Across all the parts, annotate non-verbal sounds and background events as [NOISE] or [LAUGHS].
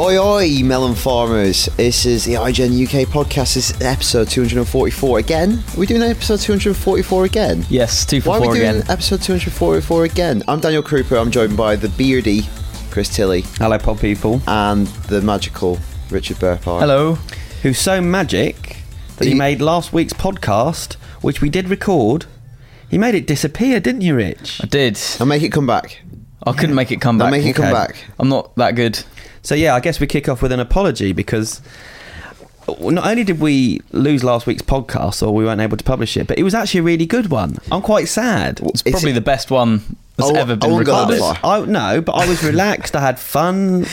Oi, oi, melon farmers. This is the IGN UK podcast. This is episode 244 again. Are we doing episode 244 again? Yes, two for Why are four we doing again. episode 244 again? I'm Daniel Krupa. I'm joined by the beardy Chris Tilly Hello, pod people. and the magical Richard Burpar. Hello. Who's so magic that he He- made last week's podcast, which we did record. He made it disappear, didn't you, Rich? I did. I'll make it come back. I couldn't make it come Now back. make it come back. I'm not that good. So yeah, I guess we kick off with an apology because not only did we lose last week's podcast or we weren't able to publish it, but it was actually a really good one. I'm quite sad. It's Is probably it- the best one that's I wa- ever I been won't go recorded. far. I no, but I was relaxed. I had fun.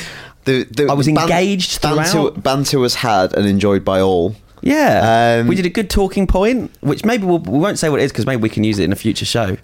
The, the I was ban- engaged banter, throughout. banter was had and enjoyed by all. Yeah, Um, we did a good talking point, which maybe we'll, we won't say what it is because maybe we can use it in a future show.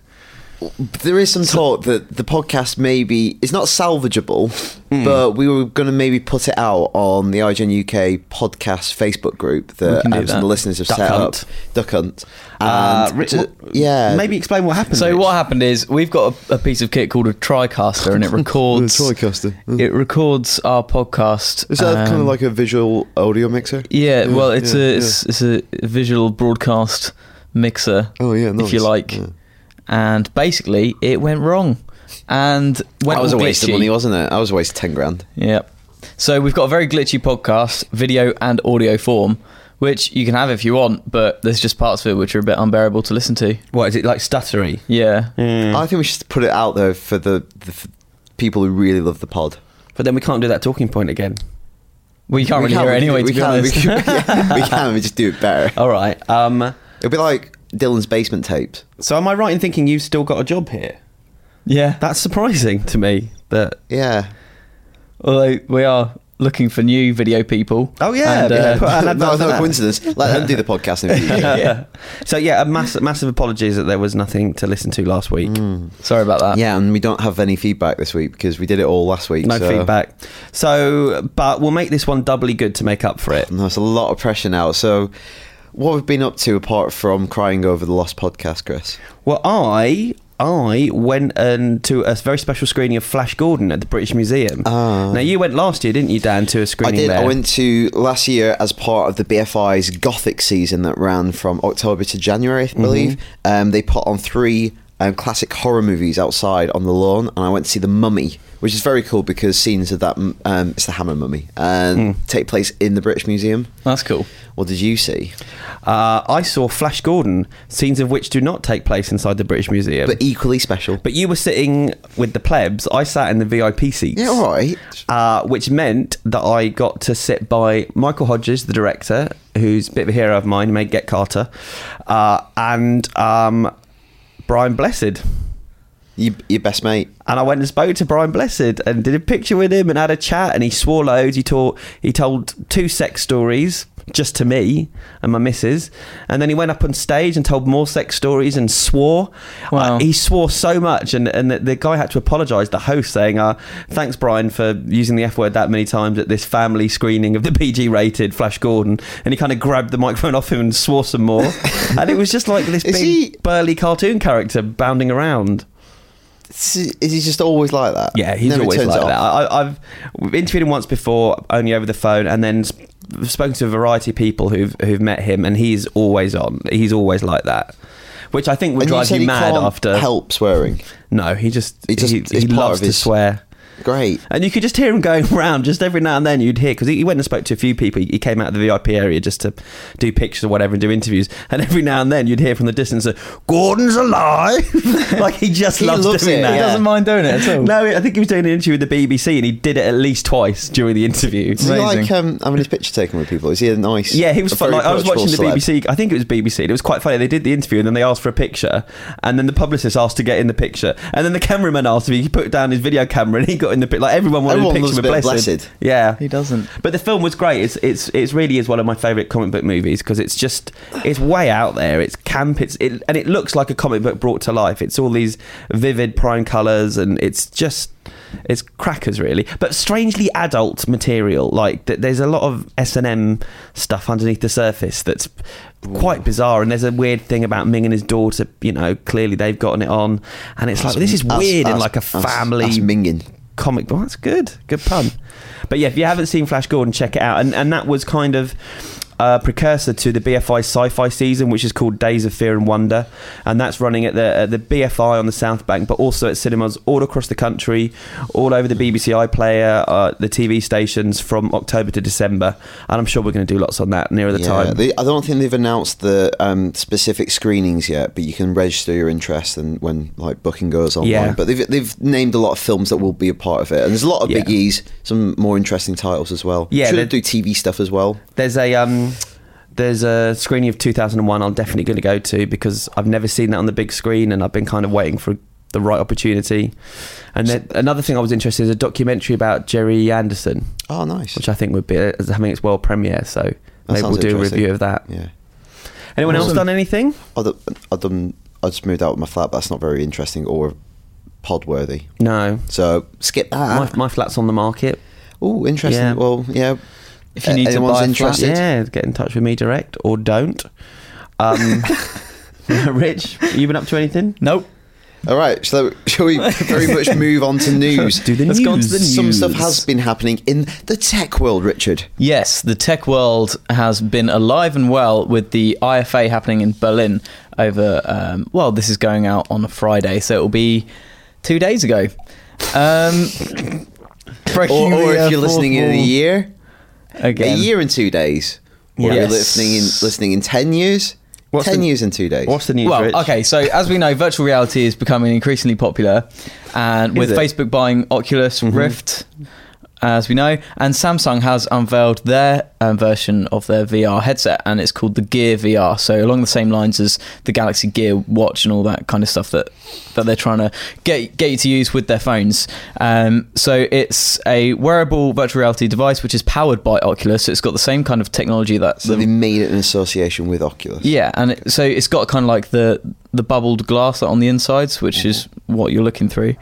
There is some talk that the podcast maybe is not salvageable, Hmm. but we were going to maybe put it out on the IGN UK podcast Facebook group We that can do um, some of the listeners have Duck set Hunt. up. Duck Hunt. Uh, And Ri- to- what- yeah, maybe explain what happened. So Rich. what happened is we've got a, a piece of kit called a TriCaster, and it [LAUGHS] records. TriCaster. It records our podcast. Is that kind of um, like a visual audio mixer? Yeah, well, it's yeah, a yeah. it's, it's a visual broadcast mixer, Oh yeah, if you nice. like. Yeah. And basically, it went wrong, and went That was a all waste of money, wasn't it? I was a waste of ten grand. Yep. So we've got a very glitchy podcast, video and audio form, which you can have if you want, but there's just parts of it which are a bit unbearable to listen to. what is it like stuttery? Yeah. I think we should put it out there for the, the for people who really love the pod. But then we can't do that talking point again. Well, you can't We really hear it anyway, we to be can, honest. [LAUGHS] We can, yeah, we can. We just do it better. All right. Um, It'll be like Dylan's basement tapes. so am I right in thinking you've still got a job here? yeah. That's surprising to me. That Yeah. Although we are looking for new video people. Oh, yeah, And, yeah, uh, put an [LAUGHS] advert no, no coincidence. Let him do the podcast in [LAUGHS] yeah. [LAUGHS] so yeah, a massive massive apologies that there was nothing to listen to last week. Sorry about that. Yeah, and we don't have any feedback this week because we did it all last week. No so- feedback. So, but we'll make this one doubly good to make up for it. And there's a lot of pressure now. So, what we've been up to apart from crying over the lost podcast, Chris? Well, I I went um, to a very special screening of Flash Gordon at the British Museum. Ah. Now you went last year, didn't you, Dan, to a screening I did. there? I went to last year as part of the BFI's Gothic season that ran from October to January, I believe. Um, they put on three um, classic horror movies outside on the lawn, and I went to see The Mummy, which is very cool because scenes of that um, it's the Hammer Mummy and take place in the British Museum. That's cool. What did you see? Uh, I saw Flash Gordon, scenes of which do not take place inside the British Museum. But equally special. But you were sitting with the plebs. I sat in the VIP seats. yeah, all right. Uh, which meant that I got to sit by Michael Hodges, the director, who's a bit of a hero of mine, made Get Carter, uh, and um, Brian Blessed. You, your best mate. And I went and spoke to Brian Blessed and did a picture with him and had a chat. And he swore loads. He taught, he told two sex stories, just to me and my missus. And then he went up on stage and told more sex stories and swore. Wow. Uh, he swore so much, and and the, the guy had to apologise. The host saying, uh, "Thanks, Brian, for using the F word that many times at this family screening of the PG-rated Flash Gordon." And he kind of grabbed the microphone [LAUGHS] off him and swore some more. [LAUGHS] and it was just like this Is big he- burly cartoon character bounding around. Is he just always like that? Yeah, he's Never always like it that. I, I've we've interviewed him once before, only over the phone, and then sp- spoken to a variety of people who've who've met him, and he's always on. He's always like that, which I think would And drive you he mad after. help swearing. No, he just He just- he, he loves to swear. Great. And you could just hear him going [LAUGHS] around just every now and then you'd hear because he, he went and spoke to a few people. He, he came out of the VIP area just to do pictures or whatever and do interviews. And every now and then you'd hear from the distance that Gordon's alive. [LAUGHS] like he just He loves loves doing it, that. He doesn't mind doing it at all. No, I think he was doing an interview with the BBC and he did it at least twice during the interview. Amazing. like um, having his picture taken with people? Is he a nice? Yeah, he was fun. Like, I was watching the celeb? BBC. I think it was BBC. And it was quite funny. They did the interview and then they asked for a picture, and then the publicist asked to get in the picture, and then the cameraman asked if he could put down his video camera, and he got in the picture. Like everyone wanted Everyone a loves picture a with Blessed. Blessed. Yeah, He doesn't. But the film was great. It's it's it's really is one of my favourite comic book movies because it's just it's way out there. It's camp. It's it, and it looks like a comic book brought to life. It's all these vivid prime colours and it's just it's crackers really, but strangely adult material. Like th- there's a lot of S and M stuff underneath the surface that's quite bizarre. And there's a weird thing about Ming and his daughter. You know, clearly they've gotten it on, and it's like this is That's- weird in like a that's- family That's minging. Comic book. That's good. Good pun. But yeah, if you haven't seen Flash Gordon, check it out. And and that was kind of a precursor to the BFI sci-fi season, which is called Days of Fear and Wonder, and that's running at the at the BFI on the South Bank, but also at cinemas all across the country, all over the BBC iPlayer, uh, the TV stations from October to December. And I'm sure we're going to do lots on that nearer the yeah, time. They, I don't think they've announced the um, specific screenings yet, but you can register your interest and when like booking goes online. Yeah. But they've they've named a lot of films that will be a part of it, and there's a lot of Yeah. biggies, some more interesting titles as well. Yeah, they're- do TV stuff as well. There's a um, there's a screening of 2001. I'm definitely going to go to because I've never seen that on the big screen, and I've been kind of waiting for the right opportunity. And then another thing I was interested in is a documentary about Gerry Anderson, Oh, nice. which I think would be as having its world premiere. So maybe we'll do a review of that. yeah. Anyone else done anything? I've done. I just moved out of my flat, but that's not very interesting or pod worthy. No. So skip My, that. my flat's on the market. Oh, interesting. Yeah. Well, yeah. If you need to Anyone's buy a flat. Yeah, get in touch with me direct or don't. Um, [LAUGHS] [LAUGHS] Rich, you been up to anything? Nope. All right. So shall we very much [LAUGHS] move on to news? Do the Let's go on to the news. Some stuff has been happening in the tech world, Richard. Yes, the tech world has been alive and well with the IFA happening in Berlin over. Um, well, this is going out on a Friday, so it will be two days ago. Um, Or, or if you're listening in a year, again, a year and two days. Or Yes. you're listening in listening in ten years. What's ten the- years and two days. What's the news, Well, Rich? okay, so as we know, virtual reality is becoming increasingly popular, and with it? Facebook buying Oculus mm-hmm. Rift, as we know, and Samsung has unveiled their um, version of their VR headset, and it's called the Gear VR. So along the same lines as the Galaxy Gear Watch and all that kind of stuff that that they're trying to get get you to use with their phones. Um, so it's a wearable virtual reality device which is powered by Oculus. So it's got the same kind of technology that so the they made it in association with Oculus. yeah, and it, so it's got kind of like the the bubbled glass on the insides, which is what you're looking through.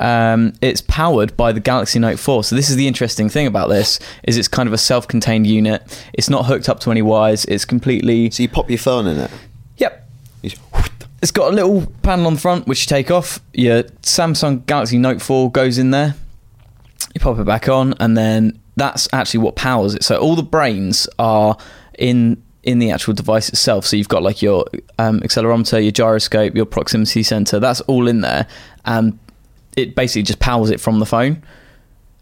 Um, it's powered by the Galaxy Note 4. So this is the interesting thing about this is it's kind of a self-contained unit. It's not hooked up to any wires. It's completely So you pop your phone in it. yep. It's got a little panel on the front which you take off. Your Samsung Galaxy Note 4 goes in there. You pop it back on, and then that's actually what powers it. So all the brains are in in the actual device itself. So you've got like your um, accelerometer, your gyroscope, your proximity sensor. That's all in there, and it basically just powers it from the phone.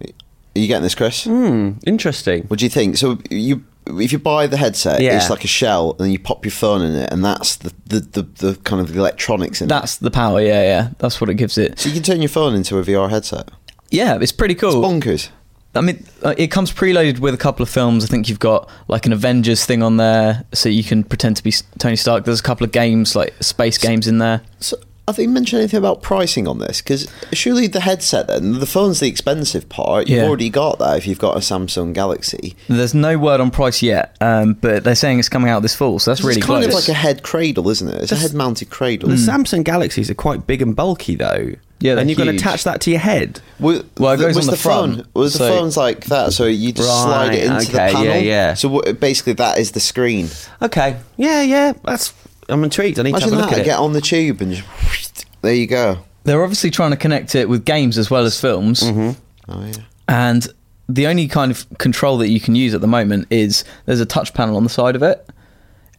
Are you getting this, Chris? Hmm, interesting. What do you think? So you, if you buy the headset, Yeah. it's like a shell, and then you pop your phone in it, and that's the the, the, the kind of the electronics in it. That's the power. Yeah, yeah. That's what it gives it. So you can turn your phone into a VR headset. Yeah, it's pretty cool. It's bonkers. I mean, uh, it comes preloaded with a couple of films. I think you've got like an Avengers thing on there, so you can pretend to be Tony Stark. There's a couple of games, like space games, in there. So have they mentioned anything about pricing on this? Because surely the headset, then the phone's the expensive part. You've Yeah. already got that if you've got a Samsung Galaxy. There's no word on price yet, um, but they're saying it's coming out this fall, so that's really it's kind close. of like a head cradle, isn't it? It's a head-mounted cradle. The Samsung Galaxies are quite big and bulky, though. Yeah, and you're going to huge. attach that to your head. Was, Well, it goes was on the phone front, was the so- phone's like that? So you just slide it Right, into the panel. yeah, yeah. So what, basically, that is the screen. Okay, yeah, yeah. That's. I'm intrigued. I need Imagine to have a look that. at it. Get on the tube and just there you go. They're obviously trying to connect it with games as well as films. Mm-hmm. Oh yeah. And the only kind of control that you can use at the moment is there's a touch panel on the side of it.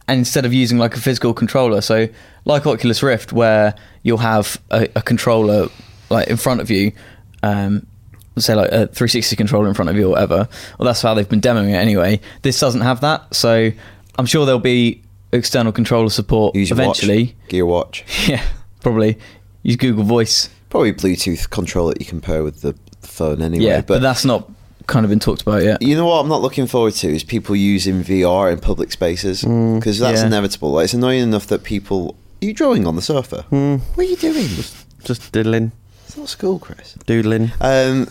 And instead of using like a physical controller, so like Oculus Rift, where you'll have a, a controller like in front of you, um, say like a 360 controller in front of you or whatever. Well, that's how they've been demoing it anyway. This doesn't have that, so I'm sure there'll be external controller support Use your eventually. watch, Gear [LAUGHS] Watch. Yeah, probably use Google Voice. Probably Bluetooth control that you can pair with the phone anyway. yeah, but, that's not kind of been talked about yet. You know what I'm not looking forward to is people using VR in public spaces because that's yeah. inevitable. Like, it's annoying enough that people. Are you drawing on the sofa? What are you doing? Just diddling, It's not school, Chris. doodling. Um,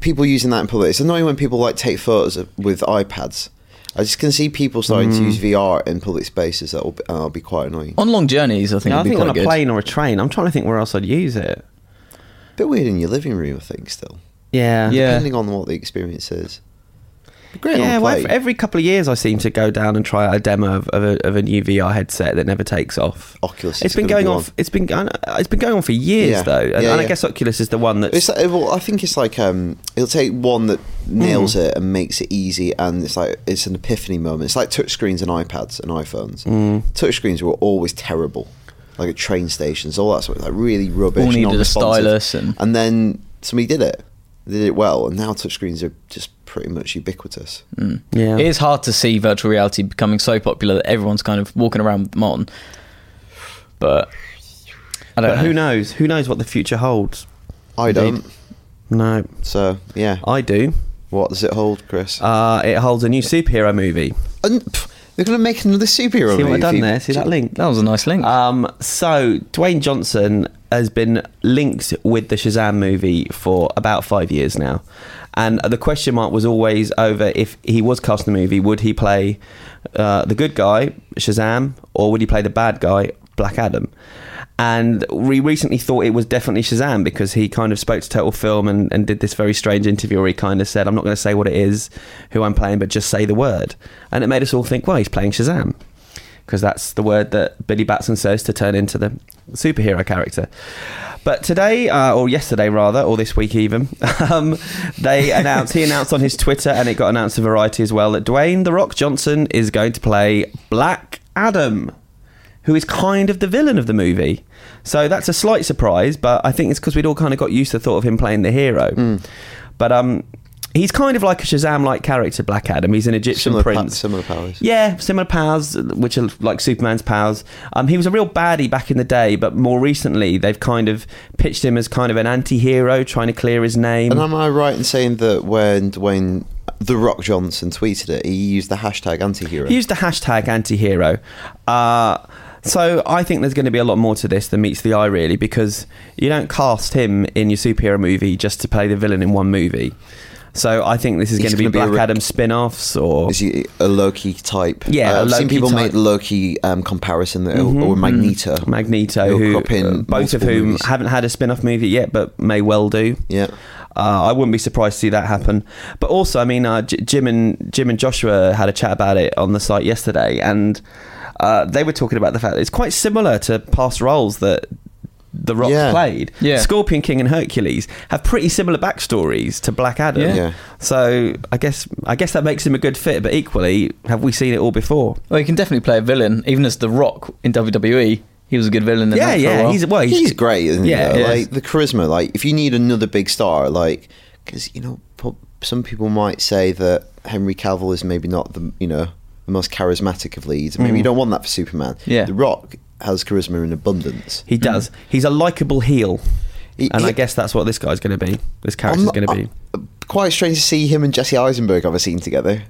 people using that in public. It's annoying when people like take photos of- with iPads. I just can see people starting to use VR in public spaces. That'll be, that'll be quite annoying. On long journeys, I think Yeah, I it'd be think quite on a good. plane or a train. I'm trying to think where else I'd use it. bit weird in your living room, I think. Still, Yeah, Yeah. depending on what the experience is. Be great Yeah, well, every, every couple of years I seem to go down and try out a demo of, of, a, of a new VR headset that never takes off. Oculus. It's is been gonna be on. one. It's been going. It's been going on for years Yeah. though, and, Yeah, and I guess Oculus is the one that. It's like, well, I think it's like um, it'll take one that nails it and makes it easy, and it's like it's an epiphany moment. It's like touchscreens and iPads and iPhones. Mm. Touchscreens were always terrible, like at train stations, all that sort of like really rubbish. All needed a stylus and- and then somebody did it. They did it well, and now touchscreens are just pretty much ubiquitous. yeah. It is hard to see virtual reality becoming so popular that everyone's kind of walking around with them on. But I don't but know. who knows? Who knows what the future holds? I don't. No, So yeah, I do. what does it hold, Chris? Uh, it holds a new superhero movie. and, pff, they're going to make another superhero See movie. what I've done there? See that link? That was a nice link. Um, so Dwayne Johnson has been linked with the Shazam movie for about five years now, and the question mark was always over if he was cast in the movie, would he play uh, the good guy Shazam or would he play the bad guy Black Adam? And we recently thought it was definitely Shazam because he kind of spoke to Total Film and, and did this very strange interview where he kind of said, I'm not going to say what it is, who I'm playing, but just say the word. And it made us all think, well, he's playing Shazam because that's the word that Billy Batson says to turn into the superhero character. But today, uh, or yesterday rather, or this week even, [LAUGHS] um, they announced. He announced on his Twitter, and it got announced to Variety as well, that Dwayne the Rock Johnson is going to play Black Adam, who is kind of the villain of the movie. So that's a slight surprise, but I think it's because we'd all kind of got used to the thought of him playing the hero. But um, he's kind of like a Shazam-like character, Black Adam. He's an Egyptian Similar, pa- prince. similar powers. Yeah, similar powers, which are like Superman's powers. Um, he was a real baddie back in the day, but more recently they've kind of pitched him as kind of an anti-hero, trying to clear his name. And am I right in saying that when Dwayne The Rock Johnson tweeted it, he used the hashtag anti-hero? He used the hashtag anti-hero. Uh, so I think there's going to be a lot more to this than meets the eye, really, because you don't cast him in your superhero movie just to play the villain in one movie. So I think this is He's going to be gonna be a Black Adam spin-offs or Is he a Loki type? Yeah, Uh, a I've seen people type. make the Loki um, comparison that, Mhm, or mhm. Magneto. Magneto, who uh, both of whom movies. haven't had a spin-off movie yet, but may well do. Yeah, Uh, I wouldn't be surprised to see that happen. But also, I mean, uh, J- Jim and Jim and Joshua had a chat about it on the site yesterday, and uh, they were talking about the fact that it's quite similar to past roles that the Rock Yeah. played. Yeah. Scorpion King and Hercules have pretty similar backstories to Black Adam. Yeah. Yeah. So I guess I guess that makes him a good fit. But equally, have we seen it all before? well, he can definitely play a villain, even as The Rock in WWE. He was a good villain. In yeah, that yeah. He's well. He's, he's great, isn't Yeah, he? yeah. Like the charisma. Like if you need another big star, like because you know some people might say that Henry Cavill is maybe not the you know the most charismatic of leads. Maybe Mm. you don't want that for Superman. Yeah. The Rock has charisma in abundance. he does. He's a likable heel. He- and he- I guess that's what this guy's going to be. This character's going to be. uh, quite strange to see him and Jesse Eisenberg have a scene together.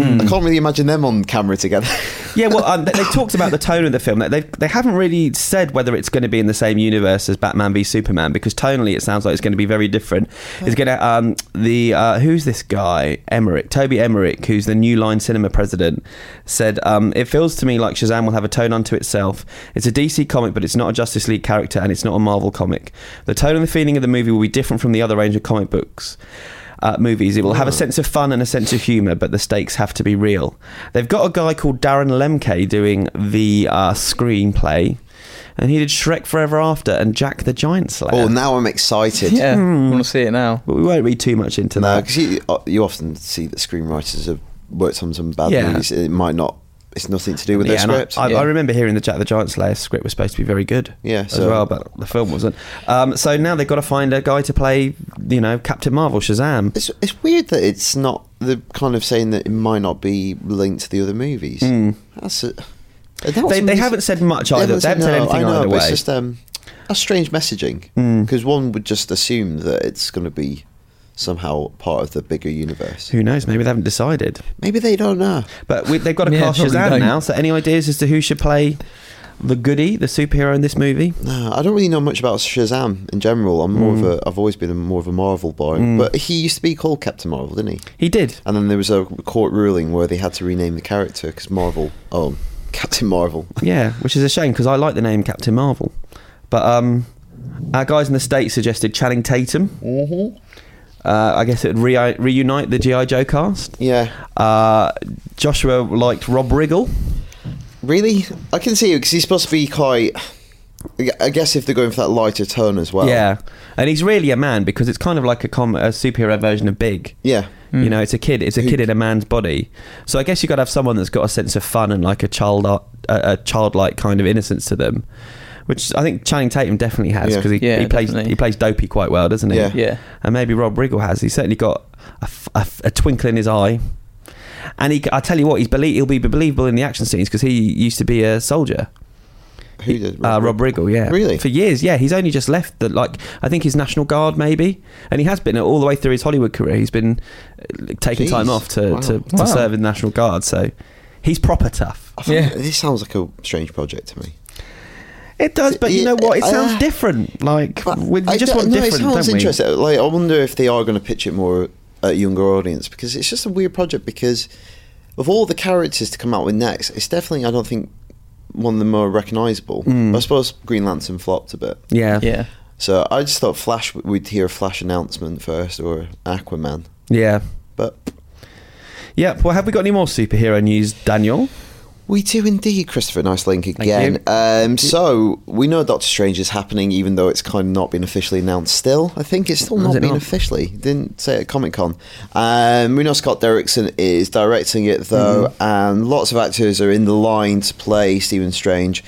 I can't really imagine them on camera together. [LAUGHS] Yeah, well, um, they, they talked about the tone of the film. They they haven't really said whether it's going to be in the same universe as Batman v Superman because tonally it sounds like it's going to be very different. It's going to um the uh, who's this guy Emmerich Toby Emmerich who's the New Line Cinema president said um it feels to me like Shazam will have a tone unto itself. It's a DC comic, but it's not a Justice League character and it's not a Marvel comic. The tone and the feeling of the movie will be different from the other range of comic books uh, movies. It will have a sense of fun and a sense of humour, but the stakes have to be real. They've got a guy called Darren Lemke doing the uh, screenplay, and he did Shrek Forever After and Jack the Giant Slayer. oh, now I'm excited. Yeah, I want to see it now. but we won't read too much into No, that. because you, uh, you often see that screenwriters have worked on some bad Yeah. movies. It might not. It's nothing to do with Yeah, their script. I, Yeah. I remember hearing the Jack the Giant Slayer script was supposed to be very good. Yeah, as well, but the film wasn't. Um, so now they've got to find a guy to play, you know, Captain Marvel, Shazam. It's it's weird that it's not the kind of saying that it might not be linked to the other movies. That's a, that. They, they haven't said much either. They haven't said no, anything know, either way. It's just um, a strange messaging Hmm. because one would just assume that it's going to be somehow part of the bigger universe. Who knows? Maybe they haven't decided. Maybe they don't know. But we, they've got to [LAUGHS] Yeah, cast Shazam don't. now. So any ideas as to who should play the goody, the superhero in this movie? No, I don't really know much about Shazam in general. I'm more of Hmm. a. I've always been a, more of a Marvel boy, but he used to be called Captain Marvel, didn't he? He did. And then there was a court ruling where they had to rename the character because Marvel. Oh, [LAUGHS] Captain Marvel. Yeah, which is a shame because I like the name Captain Marvel. But um, our guys in the States suggested Channing Tatum. Mm-hmm. Uh, I guess it would re- reunite the G.I. Joe cast. Yeah. Uh, Joshua liked Rob Riggle. Really? I can see it because he's supposed to be quite. I guess if they're going for that lighter tone as well. Yeah, and he's really a man because it's kind of like a, com- a superhero version of Big. Yeah. You know, it's a kid. It's a kid in a man's body. So I guess you've got to have someone that's got a sense of fun and like a child, a, a childlike kind of innocence to them, which I think Channing Tatum definitely has Yeah. because he, Yeah, he plays definitely. he plays dopey quite well, doesn't he? Yeah. Yeah. And maybe Rob Riggle has. He's certainly got a twinkle in his eye. And he, I tell you what, he's belie- he'll be believable in the action scenes because he used to be a soldier. Who did? Uh, Rob Riggle, yeah. Really? For years, yeah. He's only just left the, like, I think his National Guard, maybe. And he has been all the way through his Hollywood career. He's been uh, taking Jeez. time off to, Wow. to, to Wow. serve in the National Guard. So he's proper tough. Yeah. This sounds like a strange project to me. It does, but you know what? It sounds uh, different. Like, we, we just don't- want no, different, It sounds don't we? interesting. Like, I wonder if they are going to pitch it more at a younger audience because it's just a weird project. Because of all the characters to come out with next, it's definitely I don't think one of the more recognisable. I suppose Green Lantern flopped a bit, Yeah. Yeah. so I just thought Flash we'd hear a Flash announcement first or Aquaman, Yeah. but Yep. Well, have we got any more superhero news, Daniel? We do indeed, Christopher. Nice link again. Um, so we know Doctor Strange is happening, even though it's kind of not been officially announced. Still, I think it's still not it been not? officially. Didn't say it at Comic Con. Um, we know Scott Derrickson is directing it though, Mm-hmm. and lots of actors are in the line to play Stephen Strange.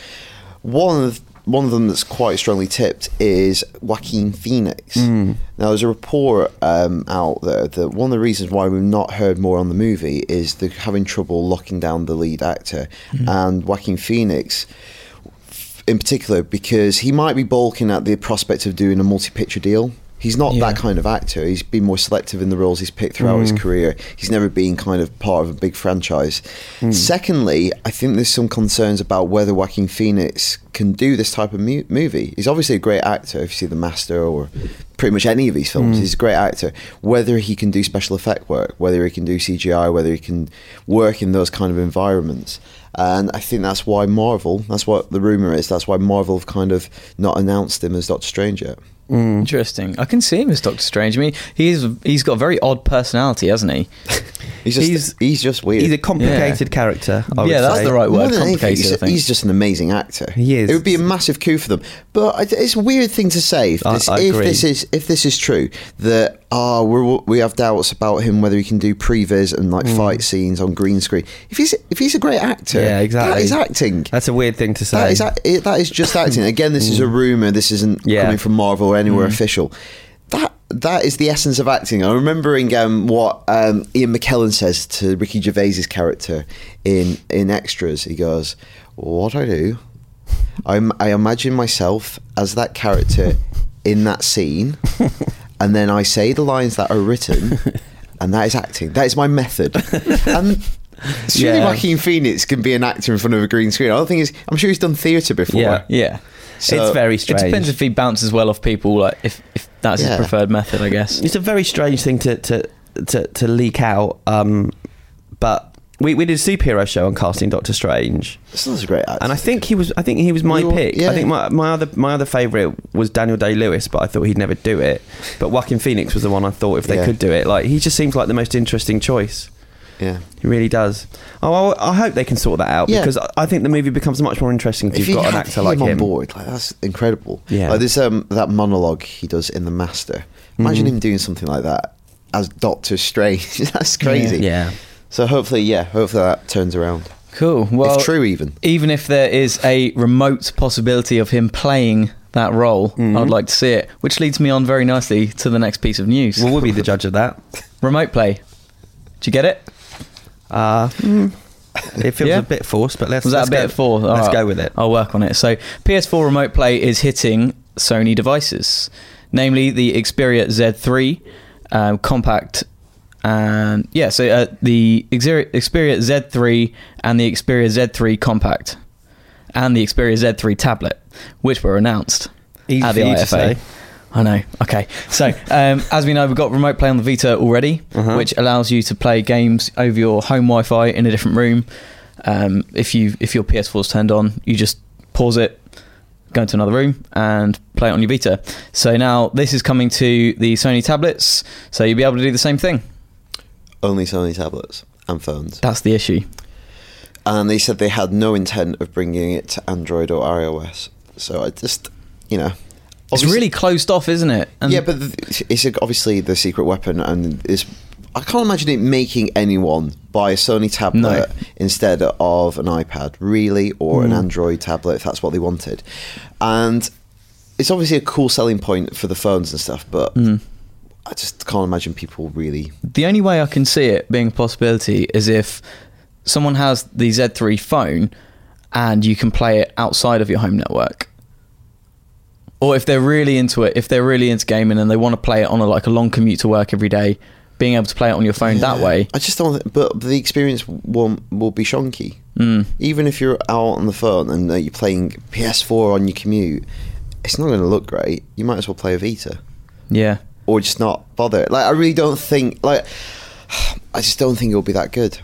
One of one of them that's quite strongly tipped is Joaquin Phoenix. Mm. Now, there's a report um, out there that one of the reasons why we've not heard more on the movie is they're having trouble locking down the lead actor. Mm. And Joaquin Phoenix, in particular, because he might be balking at the prospect of doing a multi picture deal. He's not Yeah. that kind of actor. He's been more selective in the roles he's picked throughout his mm. career. He's never been kind of part of a big franchise. Mm. Secondly, I think there's some concerns about whether Joaquin Phoenix can do this type of mu- movie. He's obviously a great actor. If you see The Master or pretty much any of these films, mm. he's a great actor. Whether he can do special effect work, whether he can do CGI, whether he can work in those kind of environments. And I think that's why Marvel, that's what the rumor is, that's why Marvel have kind of not announced him as Doctor Strange yet. Mm. Interesting. I can see him as Doctor Strange. I mean, he's he's got a very odd personality, hasn't he? [LAUGHS] He's just He's- he's, just weird. He's a complicated character. I would Yeah, that's say. the right More word. than anything, he's, I think. he's just an amazing actor. He is. It would be a massive coup for them. But it's a weird thing to say if I- this, I if agree. this is if this is true that ah we're, we have doubts about him whether he can do previs and like fight scenes on green screen. If he's if he's a great actor, Hmm. Yeah, exactly. That is acting. That's a weird thing to say. That is that is just acting. [COUGHS] Again, this is a rumor. This isn't Yeah. coming from Marvel or anywhere official. That that is the essence of acting. I'm remembering um, what um, Ian McKellen says to Ricky Gervais's character in in Extras. He goes, "What I do, I, I imagine myself as that character in that scene, [LAUGHS] and then I say the lines that are written." [LAUGHS] and that is acting. That is my method. and surely Yeah. Joaquin Phoenix can be an actor in front of a green screen. I don't think he's. I'm sure he's done theatre before. Yeah. Yeah. So- it's very strange. It strange. depends if he bounces well off people, like if, if that's Yeah. his preferred method, I guess. It's a very strange thing to to to, to leak out. Um, but we, we did a superhero show on casting Doctor Strange, This is a great actor. and I think he was I think he was my pick. yeah. I think my, my other my other favorite was Daniel Day Lewis, but I thought he'd never do it. But Joaquin Phoenix was the one I thought if they Yeah. could do it, like he just seems like the most interesting choice. yeah. He really does. Oh, well, I hope they can sort that out Yeah. because I- I think the movie becomes much more interesting if, If you've got an actor him like on him. board, like that's incredible. Yeah. like this um that monologue he does in The Master. Imagine Mhm. him doing something like that as Doctor Strange. [LAUGHS] that's crazy. Yeah. So hopefully, yeah, hopefully that turns around. Cool. Well, if true, even. even if there is a remote possibility of him playing that role, Mhm. I'd like to see it. Which leads me on very nicely to the next piece of news. Well, we'll be the judge of that. [LAUGHS] remote play. Do you get it? Uh, mm, it feels Yeah? a bit forced, but let's Was that let's a bit go, of? All Let's right. go with it. I'll work on it. So, PS4 Remote Play is hitting Sony devices, namely the Xperia Z3 um, compact. And yeah, so uh, the Xperia Xperia Z3 and the Xperia Z3 compact and the Xperia Z3 tablet, which were announced Easy at the for you to IFA. I know. Okay. So, um, as we know, we've got remote play on the Vita already, Uh-huh. which allows you to play games over your home Wi-Fi in a different room. Um, if you if your PS4 is turned on, you just pause it, go into another room, and play it on your Vita. So now this is coming to the Sony tablets, so you'll be able to do the same thing. Only Sony tablets and phones. That's the issue. And they said they had no intent of bringing it to Android or iOS. So I just, you know. It's really closed off, isn't it? And yeah, but th- it's obviously the secret weapon, and it's. I can't imagine it making anyone buy a Sony tablet No. instead of an iPad, really, or an Mm. Android tablet if that's what they wanted. And it's obviously a cool selling point for the phones and stuff, but Mm. I just can't imagine people really. The only way I can see it being a possibility is if someone has the Z3 phone and you can play it outside of your home network. Or if they're really into it, if they're really into gaming and they want to play it on a, like a long commute to work every day, being able to play it on your phone that way. I just don't. But the experience won't will be shonky. Mm. Even if you're out on the phone and uh, you're playing PS4 on your commute, it's not going to look great. You might as well play a Vita. Yeah. Or just not bother. Like I really don't think like [SIGHS] I just don't think it'll be that good.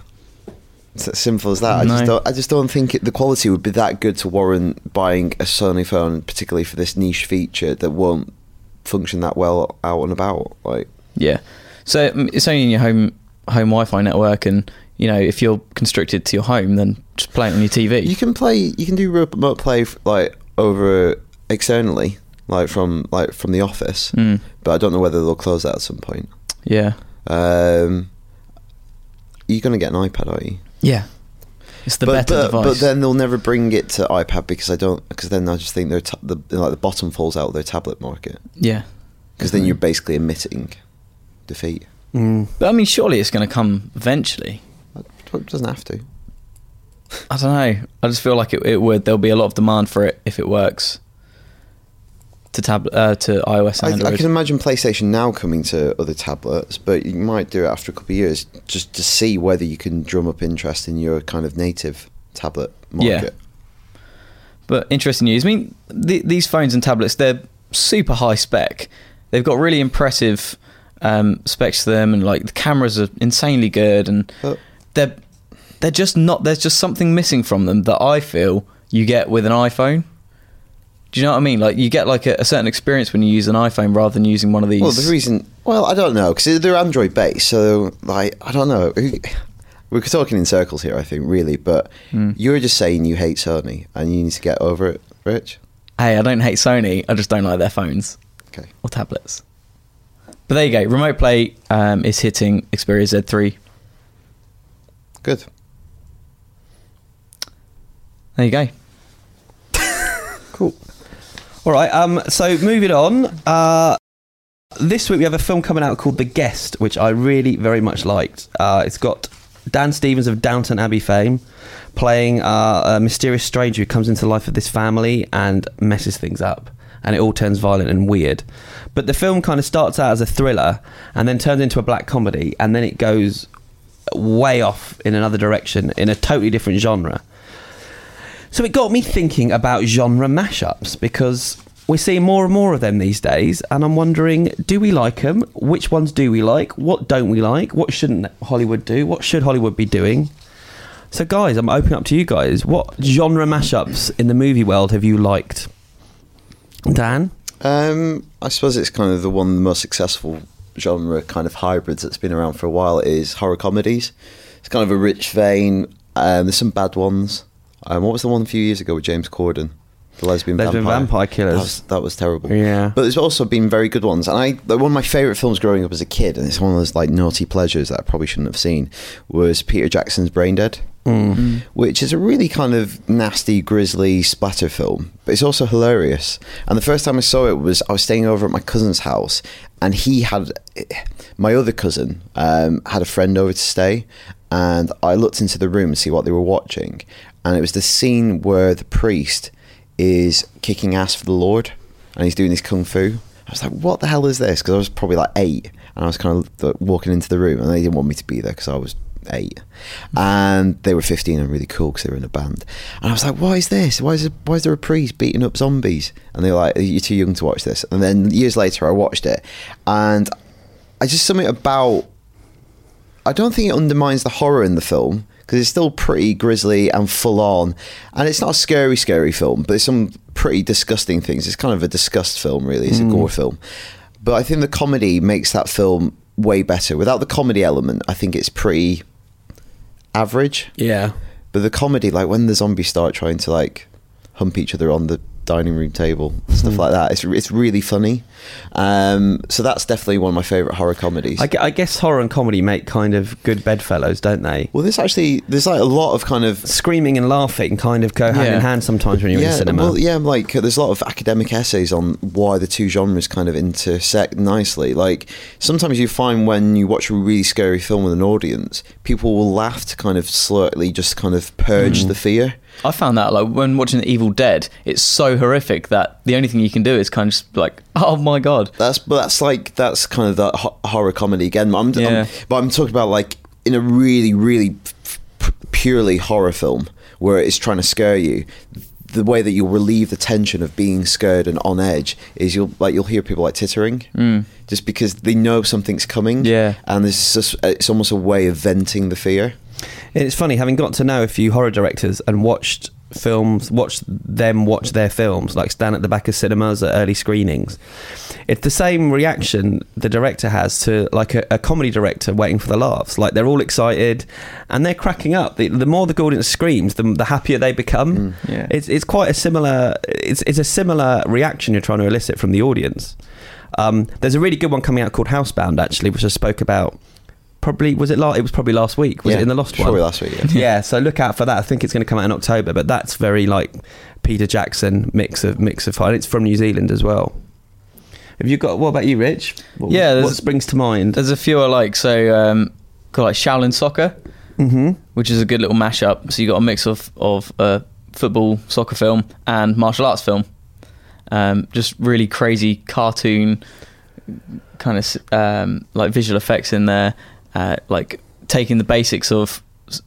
It's as simple as that. I just don't. I just don't think it, the quality would be that good to warrant buying a Sony phone, particularly for this niche feature that won't function that well out and about. Like Yeah. So mm, it's only in your home home Wi-Fi network, and you know if you're constricted to your home, then just play it on your TV. you can play, you can do remote play like over externally, like from like from the office. Mm. But I don't know whether they'll close that at some point. Yeah. Um, you're gonna get an iPad, are you? Yeah. It's the but, better but, device. but then they'll never bring it to iPad because I don't because then I just think their ta- the like the bottom falls out of their tablet market yeah. because then you're basically admitting defeat. Mm. But I mean, surely it's going to come eventually. It doesn't have to. I don't know. I just feel like it, it would. There'll be a lot of demand for it if it works. To tab uh, to iOS I, and Android. I can imagine PlayStation now coming to other tablets, but you might do it after a couple of years just to see whether you can drum up interest in your kind of native tablet market. Yeah. But interesting news. I mean, the, these phones and tablets, they're super high spec. They've got really impressive um, specs to them, and like the cameras are insanely good, and But- they're they're just not. There's just something missing from them that I feel you get with an iPhone. Do you know what I mean? Like you get like a, a certain experience when you use an iPhone rather than using one of these. Well, the reason, well, I don't know because they're Android based, so like I don't know. We're talking in circles here, I think, really. But Mm. you're just saying you hate Sony and you need to get over it, Rich. hey, I don't hate Sony. I just don't like their phones Okay. or tablets. But there you go. Remote Play um, is hitting Xperia Z3. Good. There you go. [LAUGHS] Cool. All right. Um. So moving on. Uh, this week we have a film coming out called The Guest, which I really very much liked. Uh, it's got Dan Stevens of Downton Abbey fame playing uh, a mysterious stranger who comes into the life of this family and messes things up. and it all turns violent and weird. But the film kind of starts out as a thriller and then turns into a black comedy, and then it goes way off in another direction in a totally different genre. So it got me thinking about genre mashups because we're seeing more and more of them these days, and I'm wondering, do we like them? Which ones do we like? What don't we like? What shouldn't Hollywood do? What should Hollywood be doing? So, guys, I'm opening up to you guys. What genre mashups in the movie world have you liked? Dan? Um, I suppose it's kind of the one the most successful genre kind of hybrids that's been around for a while is horror comedies. It's kind of a rich vein. Um, there's some bad ones. Um, what was the one a few years ago with James Corden? The lesbian, Lesbian vampire. vampire killers. That was, that was terrible. Yeah. But there's also been very good ones. And I, like, one of my favourite films growing up as a kid, and it's one of those like naughty pleasures that I probably shouldn't have seen, was Peter Jackson's Brain Dead. Which is a really kind of nasty, grisly splatter film, but it's also hilarious. And the first time I saw it was I was staying over at my cousin's house, and he had my other cousin um, had a friend over to stay, and I looked into the room to see what they were watching, and it was the scene where the priest is kicking ass for the Lord, and he's doing his kung fu. I was like, "What the hell is this?" Because I was probably like eight, and I was kind of like, walking into the room, and they didn't want me to be there because I was eight, and they were fifteen and really cool because they were in a band. And I was like, "Why is this? Why is why is there a priest beating up zombies?" And they were like, "You're too young to watch this." And then years later, I watched it, and I just something about. I don't think it undermines the horror in the film because it's still pretty grisly and full on, and it's not a scary, scary film, but it's some pretty disgusting things. It's kind of a disgust film, really. It's a hmm. gore film, but I think the comedy makes that film way better. Without the comedy element, I think it's pretty average. Yeah. But the comedy, like when the zombies start trying to like hump each other on the dining room table, stuff like that, it's it's really funny. Um, so that's definitely one of my favorite horror comedies. I, I guess horror and comedy make kind of good bedfellows, don't they? well, there's actually there's like a lot of kind of Screaming and laughing kind of go hand Yeah. in hand sometimes when you're in yeah, the cinema. well, yeah, like there's a lot of academic essays on why the two genres kind of intersect nicely. Like sometimes you find when you watch a really scary film with an audience, people will laugh to kind of slightly just kind of purge Mm. the fear. I found that like when watching The Evil Dead, it's so horrific that the only thing you can do is kind of just like, [LAUGHS] oh my god. That's but that's like that's kind of that ho- horror comedy again. I'm, I'm- but I'm talking about like in a really, really f- purely horror film where it's trying to scare you. The way that you'll relieve the tension of being scared and on edge is you'll like you'll hear people like tittering, mm. just because they know something's coming. Yeah. and there's just it's almost a way of venting the fear. It's funny having got to know a few horror directors and watched films, watched them watch their films, like stand at the back of cinemas at early screenings. It's the same reaction the director has to like a, a comedy director waiting for the laughs. Like they're all excited and they're cracking up. The, the more the audience screams, the, the happier they become. Yeah. It's it's quite a similar it's it's a similar reaction you're trying to elicit from the audience. Um, there's a really good one coming out called Housebound actually, which I spoke about. Probably was it last? It was probably last week. Was Yeah, it in the Lost probably one? last week, yeah. yeah, so look out for that. I think it's going to come out in October, but that's very like Peter Jackson mix of mix of fun. It's from New Zealand as well. Have you got? What about you, Rich? What, Yeah, what there's- springs to mind? There's a few I like. So, um, got like Shaolin Soccer, Mm-hmm. which is a good little mashup. So you got a mix of of a football soccer film and martial arts film. Um, just really crazy cartoon kind of um, like visual effects in there, uh, like taking the basics of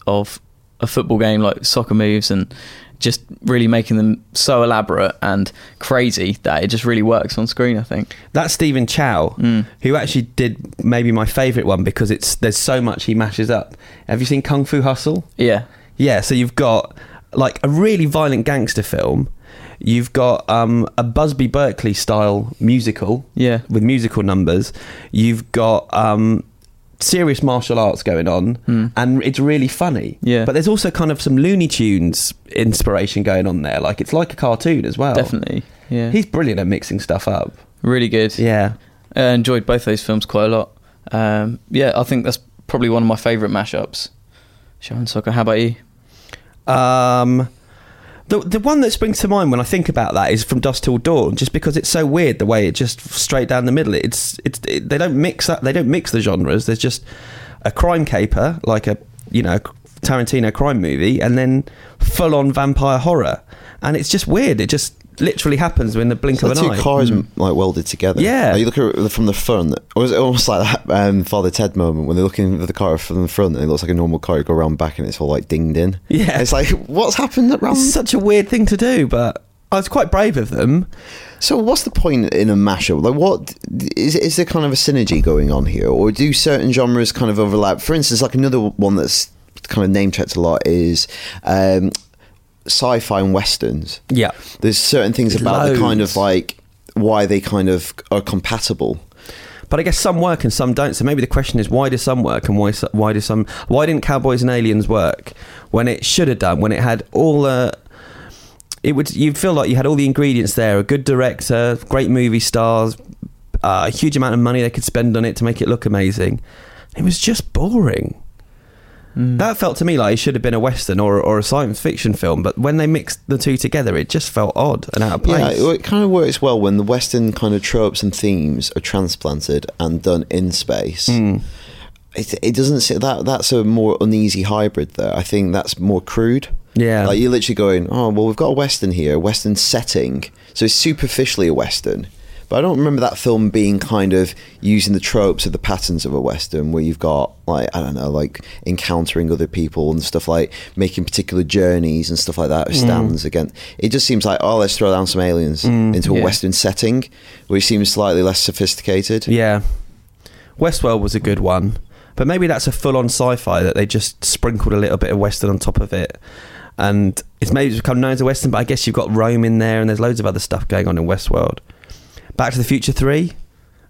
of a football game, like soccer moves, and just really making them so elaborate and crazy that it just really works on screen. I think. That's Stephen Chow, Mm. who actually did maybe my favourite one because it's there's so much he mashes up. Have you seen Kung Fu Hustle? Yeah. Yeah, so you've got like a really violent gangster film. You've got um, a Busby Berkeley style musical. Yeah. With musical numbers. You've got um, serious martial arts going on, Hmm. and it's really funny. Yeah. But there's also kind of some Looney Tunes inspiration going on there. Like it's like a cartoon as well. Definitely. Yeah. He's brilliant at mixing stuff up. really good. Yeah. I enjoyed both those films quite a lot. Um, yeah, I think that's probably one of my favourite mashups. Shaolin Soccer. How about you? Um, the the one that springs to mind when I think about that is from Dusk Till Dawn, just because it's so weird the way it just straight down the middle. It's it's it, they don't mix that they don't mix the genres. There's just a crime caper like a you know Tarantino crime movie, and then full on vampire horror, and it's just weird. It just literally happens in the blink So of the an two eye. cars like welded together. Yeah. Like, you look at it from the front, or is it almost like that um, Father Ted moment when they're looking at the car from the front and it looks like a normal car. You go around back and it's all like dinged in. Yeah. it's like what's happened around. It's such a weird thing to do, but I was quite brave of them. So what's the point in a mashup? Like, what is is there kind of a synergy going on here, or do certain genres kind of overlap? For instance, like another one that's kind of name checked a lot is. Um, sci-fi and westerns Yeah. there's certain things about the kind of like why they kind of are compatible But I guess some work and some don't. So maybe the question is why do some work and why why do some why didn't Cowboys and Aliens work when it should have done when it had all the it would you feel like you had all the ingredients there a good director great movie stars uh, a huge amount of money they could spend on it to make it look amazing it was just boring that felt to me like it should have been a western or, or a science fiction film but when they mixed the two together it just felt odd and out of place Yeah, it kind of works well when the Western kind of tropes and themes are transplanted and done in space. Mm. It, it doesn't say that that's a more uneasy hybrid there. I think that's more crude. Yeah. like you're literally going, oh well, we've got a Western here, a Western setting, so it's superficially a Western. But I don't remember that film being kind of using the tropes of the patterns of a Western, where you've got like I don't know, like encountering other people and stuff like making particular journeys and stuff like that. Or mm. stands again. It just seems like oh, let's throw down some aliens mm. into a Yeah. Western setting, which seems slightly less sophisticated. Yeah. Westworld was a good one. But maybe that's a full on sci fi that they just sprinkled a little bit of Western on top of it. And it's maybe become known as a Western, but I guess you've got Rome in there and there's loads of other stuff going on in Westworld. Back to the Future 3? Is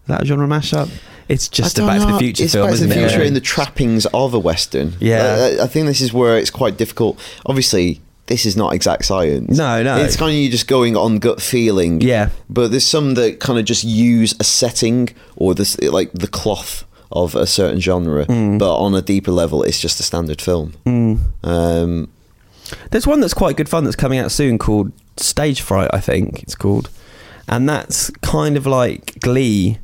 that genre mashup? It's just a Back to the Future it's film, Back to isn't the it? Future in the trappings of a western. Yeah. I, I think this is where it's quite difficult. Obviously, this is not exact science. No, no. It's kind of you just going on gut feeling. Yeah. But there's some that kind of just use a setting or this like the cloth of a certain genre, Mm. but on a deeper level, it's just a standard film. Um, There's one that's quite good fun that's coming out soon called Stage Fright, I think it's called. And that's kind of like Glee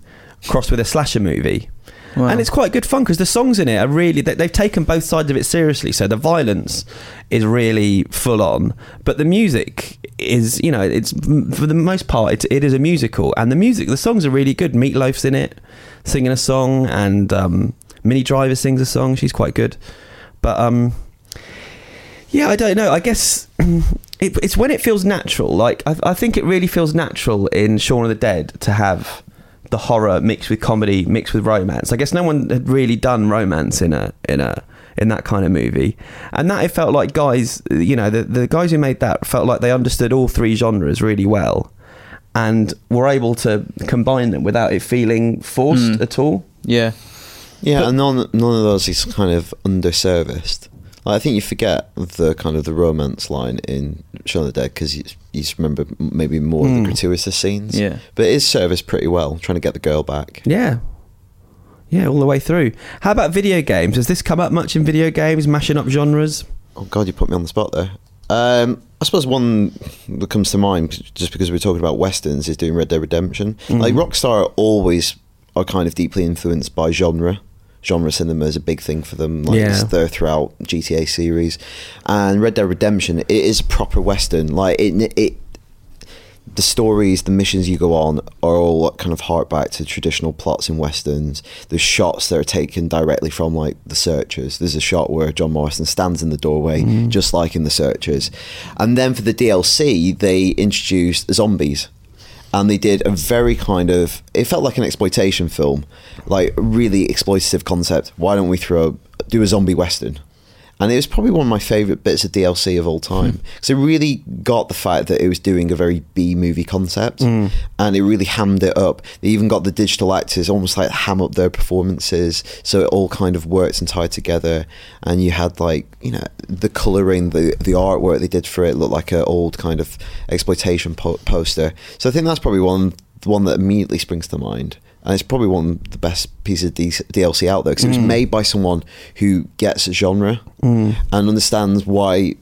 crossed with a slasher movie. Wow. And it's quite good fun because the songs in it are really, they, they've taken both sides of it seriously. So the violence is really full on, but the music is, you know, it's for the most part, it, it is a musical. And the music, the songs are really good. Meatloaf's in it, singing a song, and um, Minnie Driver sings a song. She's quite good. But um, yeah, I don't know. I guess [CLEARS THROAT] it, it's when it feels natural. Like I, I think it really feels natural in Shaun of the Dead to have the horror mixed with comedy, mixed with romance. I guess no one had really done romance in a in a in that kind of movie, and that it felt like guys, you know, the the guys who made that felt like they understood all three genres really well, and were able to combine them without it feeling forced Mm. at all. Yeah. yeah, and none none of those is kind of underserviced. I think you forget the kind of the romance line in Shaun of the Dead because you, you just remember maybe more of the gratuitous scenes. Yeah. but it is serviced pretty well, trying to get the girl back. Yeah. Yeah, all the way through. How about video games? Has this come up much in video games, mashing up genres? Oh God, you put me on the spot there. Um, I suppose one that comes to mind, just because we're talking about westerns, is doing Red Dead Redemption. Like Rockstar are always are kind of deeply influenced by genre. Genre cinema is a big thing for them. Like Yeah. there throughout GTA series, and Red Dead Redemption it is a proper western. Like it, it the stories, the missions you go on are all kind of hark back to traditional plots in westerns. There's shots that are taken directly from like the Searchers. There's a shot where John Marston stands in the doorway, mm. just like in the Searchers. And then for the DLC, they introduced zombies. And they did a very kind of it felt like an exploitation film, like really exploitative concept. Why don't we throw do a zombie western? And it was probably one of my favourite bits of DLC of all time hmm. because it really got the fact that it was doing a very B movie concept hmm. and it really hammed it up. They even got the digital actors almost like ham up their performances so it all kind of worked and tied together. And you had like, you know, the colouring, the, the artwork they did for it looked like an old kind of exploitation po- poster. So I think that's probably one, one that immediately springs to mind and it's probably one of the best pieces of D- DLC out there because it was mm. made by someone who gets a genre mm. and understands why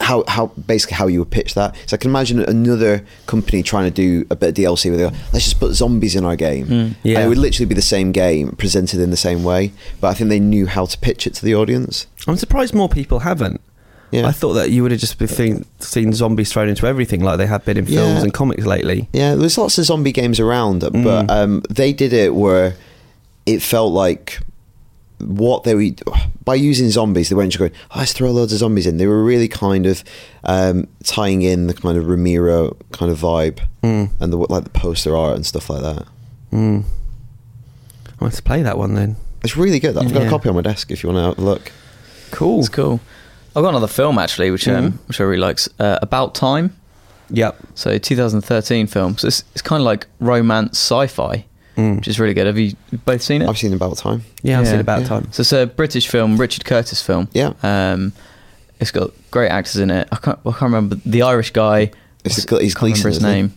how how basically how you would pitch that. So I can imagine another company trying to do a bit of DLC where they go, let's just put zombies in our game. Yeah. And it would literally be the same game presented in the same way, but I think they knew how to pitch it to the audience. I'm surprised more people haven't. Yeah. I thought that you would have just been seen, seen zombies thrown into everything like they have been in films Yeah. and comics lately. Yeah, there's lots of zombie games around, but Mm. um, they did it where it felt like what they were by using zombies. They weren't just going, oh, "Let's throw loads of zombies in." They were really kind of um, tying in the kind of Romero kind of vibe Mm. and the like the poster art and stuff like that. Mm. I want to play that one then. It's really good. I've got Yeah. a copy on my desk if you want to have a look. Cool. It's cool. I've got another film actually, which um, Mhm. which I really likes. Uh, About Time. Yep. So 2013 film. So it's, it's kind of like romance sci-fi, Mm. which is really good. Have you both seen it? I've seen About Time. Yeah, I've Yeah. seen about Yeah. time. So it's a British film, Richard Curtis film. Yeah. Um, it's got great actors in it. I can't, I can't remember the Irish guy. It's What's- Gl- he's can't remember his isn't he? name.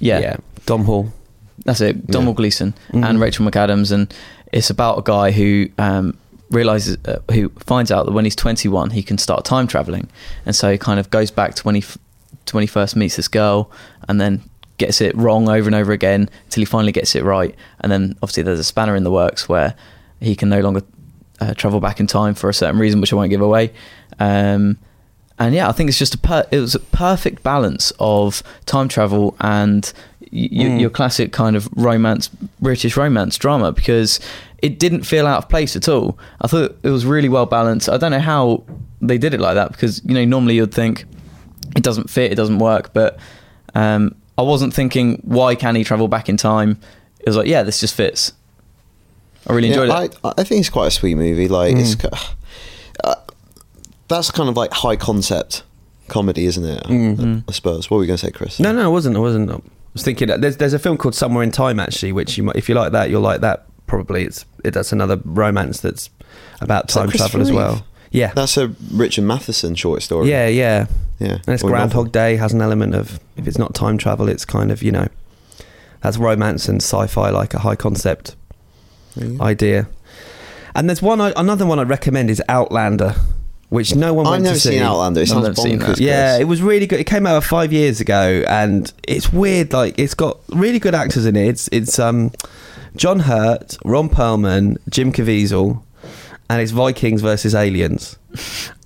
Yeah, yeah. Domhnall. that's it. Dom Yeah. Gleeson Mhm. and Rachel McAdams, and it's about a guy who um, realizes, uh, who finds out that when he's 21, he can start time traveling, and so he kind of goes back to when he f- to when he first meets this girl, and then gets it wrong over and over again until he finally gets it right, and then obviously there's a spanner in the works where he can no longer uh, travel back in time for a certain reason, which I won't give away. Um, and yeah, I think it's just a per- it was a perfect balance of time travel and y- y- Mm. your classic kind of romance, British romance drama because it didn't feel out of place at all. I thought it was really well balanced. I don't know how they did it like that because you know normally you'd think it doesn't fit, it doesn't work, but um, I wasn't thinking why can he travel back in time. It was like yeah, this just fits. I really enjoyed yeah, it. I, I think it's quite a sweet movie. Like it's, Mm. ki- uh, that's kind of like high concept comedy, isn't it? Mm. Mm. I suppose. What were we going to say, Chris? No, no, I wasn't. I wasn't. I was thinking that there's there's a film called Somewhere in Time actually, which you might, if you like that, you'll like that. Probably it's it, that's another romance that's about Is that time travel Christopher as well. Yeah, That's a Richard Matheson short story. yeah, yeah. yeah. And it's Or Groundhog novel. Day has an element of if it's not time travel, it's kind of you know that's romance and sci-fi like a high concept There idea. And there's one I, another one I recommend is Outlander, which no one I've went never to see. seen Outlander. It I've sounds never seen bonkers. that. Yeah, it was really good. It came out five years ago, and it's weird. Like it's got really good actors in it. It's it's um, John Hurt, Ron Perlman, Jim Caviezel, and it's Vikings versus aliens.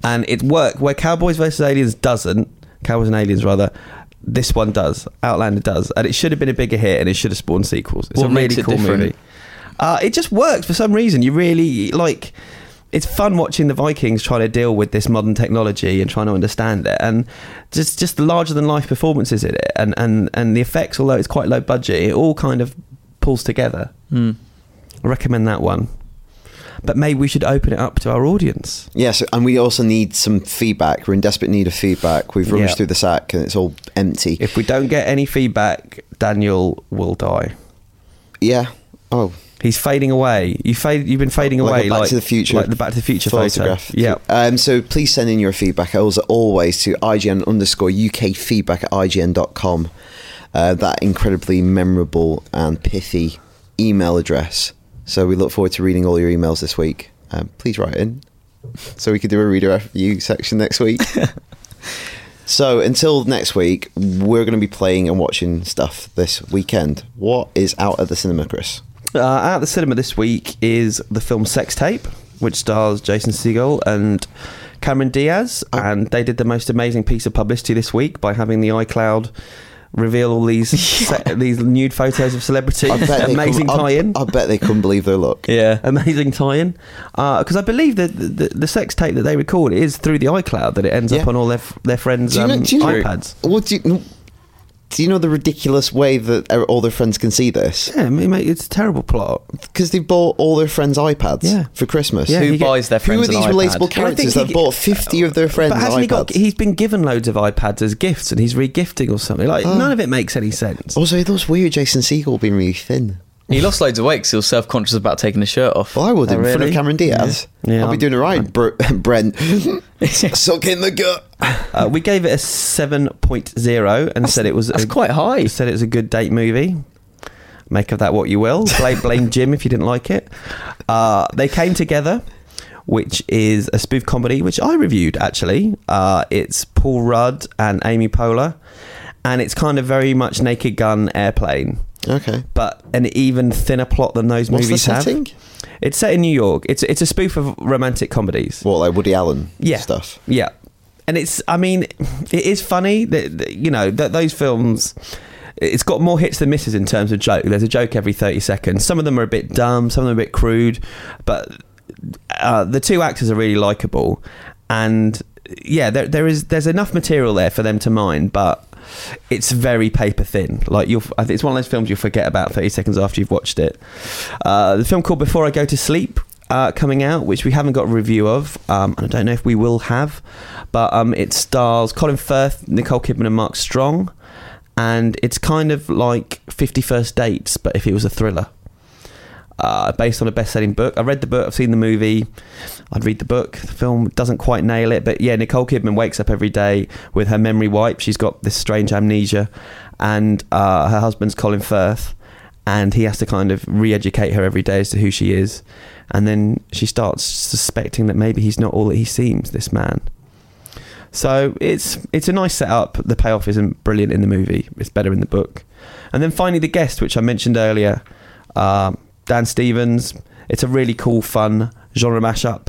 And it worked where Cowboys versus Aliens doesn't. Cowboys and Aliens rather. This one does. Outlander does, and it should have been a bigger hit, and it should have spawned sequels. It's What a really it cool different? movie. Uh, it just works for some reason. You really like. It's fun watching the Vikings trying to deal with this modern technology and trying to understand it, and just just the larger than life performances in it, and and and the effects. Although it's quite low budget, it all kind of pulls together. Mm. I recommend that one. But maybe we should open it up to our audience. Yes, and we also need some feedback. We're in desperate need of feedback. We've rummaged Yeah. through the sack and it's all empty. If we don't get any feedback, Daniel will die. yeah. Oh, He's fading away. You fade. You've been fading Like a away, Back like to the Future like the Back to the Future photograph. photo. Yeah. Um, so please send in your feedback as always to IGN underscore UK feedback at IGN.com. Uh, that incredibly memorable and pithy email address. So we look forward to reading all your emails this week. Um, please write in [LAUGHS] so we can do a reader review section next week. [LAUGHS] so until next week, we're going to be playing and watching stuff this weekend. What is out at the cinema, Chris? Uh, out at the cinema this week is the film Sex Tape, which stars Jason Segel and Cameron Diaz, Oh. and they did the most amazing piece of publicity this week by having the iCloud reveal all these [LAUGHS] se- these nude photos of celebrities. I amazing couldn't- tie-in. I, bet they couldn't believe their luck. Yeah. Amazing tie-in, because I believe that the, the, the sex tape that they record is through the iCloud that it ends up on all their f- their friends' you know- um, do you know- iPads. What do you, do you know the ridiculous way that er- all their friends can see this? Yeah, I mean, mate, it's a terrible plot. Because they bought all their friends' iPads Yeah. for Christmas. Yeah, Who you get- buys their friends'? Who are these an iPad? relatable Well, I characters think that he- bought 50 of their friends' But hasn't he got? He's been given loads of iPads as gifts, and he's re-gifting or something. Like Oh. none of it makes any sense. also, those weird Jason Segel being really thin. He lost loads of weight because he was self conscious about taking his shirt off. Well, I would Oh, in front of Cameron Diaz. Yeah. Yeah, I'll be I'm- doing it right, Br- [LAUGHS] Brent. [LAUGHS] Suck in the gut. Uh, we gave it a seven point zero and said it was. That's a, quite high. Said it was a good date movie. Make of that what you will. Blame, [LAUGHS] blame Jim if you didn't like it. Uh, they came together, which is a spoof comedy, which I reviewed actually. Uh, it's Paul Rudd and Amy Poehler, and it's kind of very much Naked Gun, Airplane. Okay. but an even thinner plot than those What's the movies have. setting? It's set in New York. It's it's a spoof of romantic comedies. What, like Woody Allen Yeah. stuff? Yeah, and it's I mean it is funny that, that, you know that those films. It's got more hits than misses in terms of joke. There's a joke every 30 seconds. Some of them are a bit dumb, some of them are a bit crude, but uh, the two actors are really likable, and yeah, there, there is there's enough material there for them to mine, but it's very paper thin. Like you'll, it's one of those films you'll forget about 30 seconds after you've watched it. Uh, the film called Before I Go to Sleep. Uh, coming out, which we haven't got a review of. Um, I don't know if we will have, but um, it stars Colin Firth, Nicole Kidman, and Mark Strong, and it's kind of like Fifty First Dates, but if it was a thriller uh, based on a best-selling book. I read the book. I've seen the movie. I'd read the book. The film doesn't quite nail it, but yeah, Nicole Kidman wakes up every day with her memory wiped. She's got this strange amnesia, and uh, her husband's Colin Firth, and he has to kind of re-educate her every day as to who she is, and then she starts suspecting that maybe he's not all that he seems. This man. So it's it's a nice setup. The payoff isn't brilliant in the movie. It's better in the book. And then finally, the guest, which I mentioned earlier. Um, Dan Stevens. It's a really cool, fun genre mashup.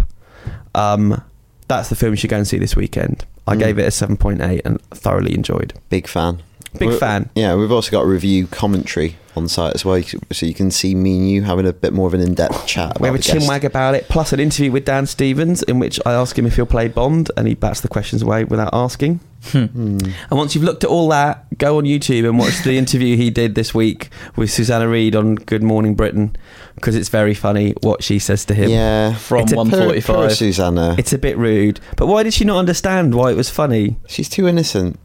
Um, that's the film you should go and see this weekend. I Mm. gave it a 7.8 and thoroughly enjoyed. Big fan. Big We're- fan. Yeah, we've also got a review commentary on site as well, so you can see me and you having a bit more of an in-depth chat. About We have a chinwag about it, plus an interview with Dan Stevens in which I ask him if he'll play Bond, and he bats the questions away without asking. Hmm. And once you've looked at all that, go on YouTube and watch the interview he did this week with Susanna Reid on Good Morning Britain, because it's very funny what she says to him. Yeah, From It's a Poor- 145. poor Susanna. It's a bit rude, but why did she not understand why it was funny? She's too innocent.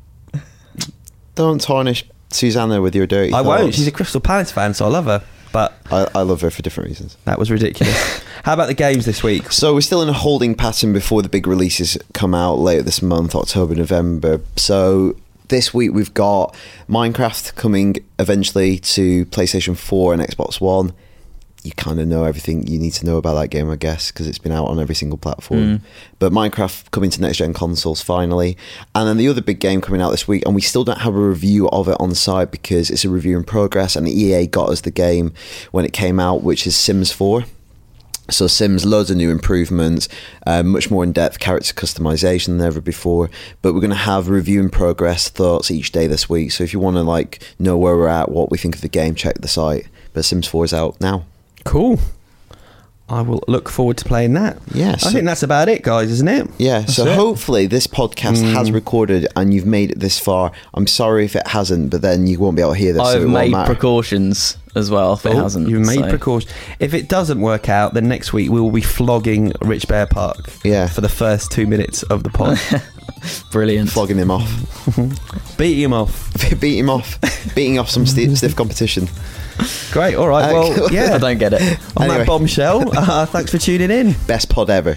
Don't tarnish Susanna with your dirty. I won't. She's a Crystal Palace fan, so I love her. But I, I love her for different reasons. that was ridiculous. [LAUGHS] How about the games this week? So we're still in a holding pattern before the big releases come out later this month, October, November. So this week we've got Minecraft coming eventually to PlayStation 4 and Xbox One. You kind of know everything you need to know about that game, I guess, because it's been out on every single platform. But Minecraft coming to next gen consoles finally. And then the other big game coming out this week, and we still don't have a review of it on site because it's a review in progress, and EA got us the game when it came out, which is Sims 4. So Sims, loads of new improvements, uh, much more in-depth character customization than ever before. But we're going to have review in progress thoughts each day this week. So if you want to like know where we're at, what we think of the game, check the site. But Sims 4 is out now. Cool. I will look forward to playing that. Yeah, I think that's about it, guys, isn't it? Yeah, so it. hopefully this podcast has mm. recorded and you've made it this far. I'm sorry if it hasn't, but then you won't be able to hear this. I've it won't made precautions as well if it Oh, hasn't. You've made so- precautions. If it doesn't work out, then next week we will be flogging Rich Bear Park. Yeah. For the first two minutes of the pod, [LAUGHS] Brilliant. flogging him off, [LAUGHS] beating him off. [LAUGHS] beat him off, beating off some stiff, stiff competition. Great. All right. Well, [LAUGHS] yeah. I don't get it. On Anyway. that bombshell, uh, thanks for tuning in. Best pod ever.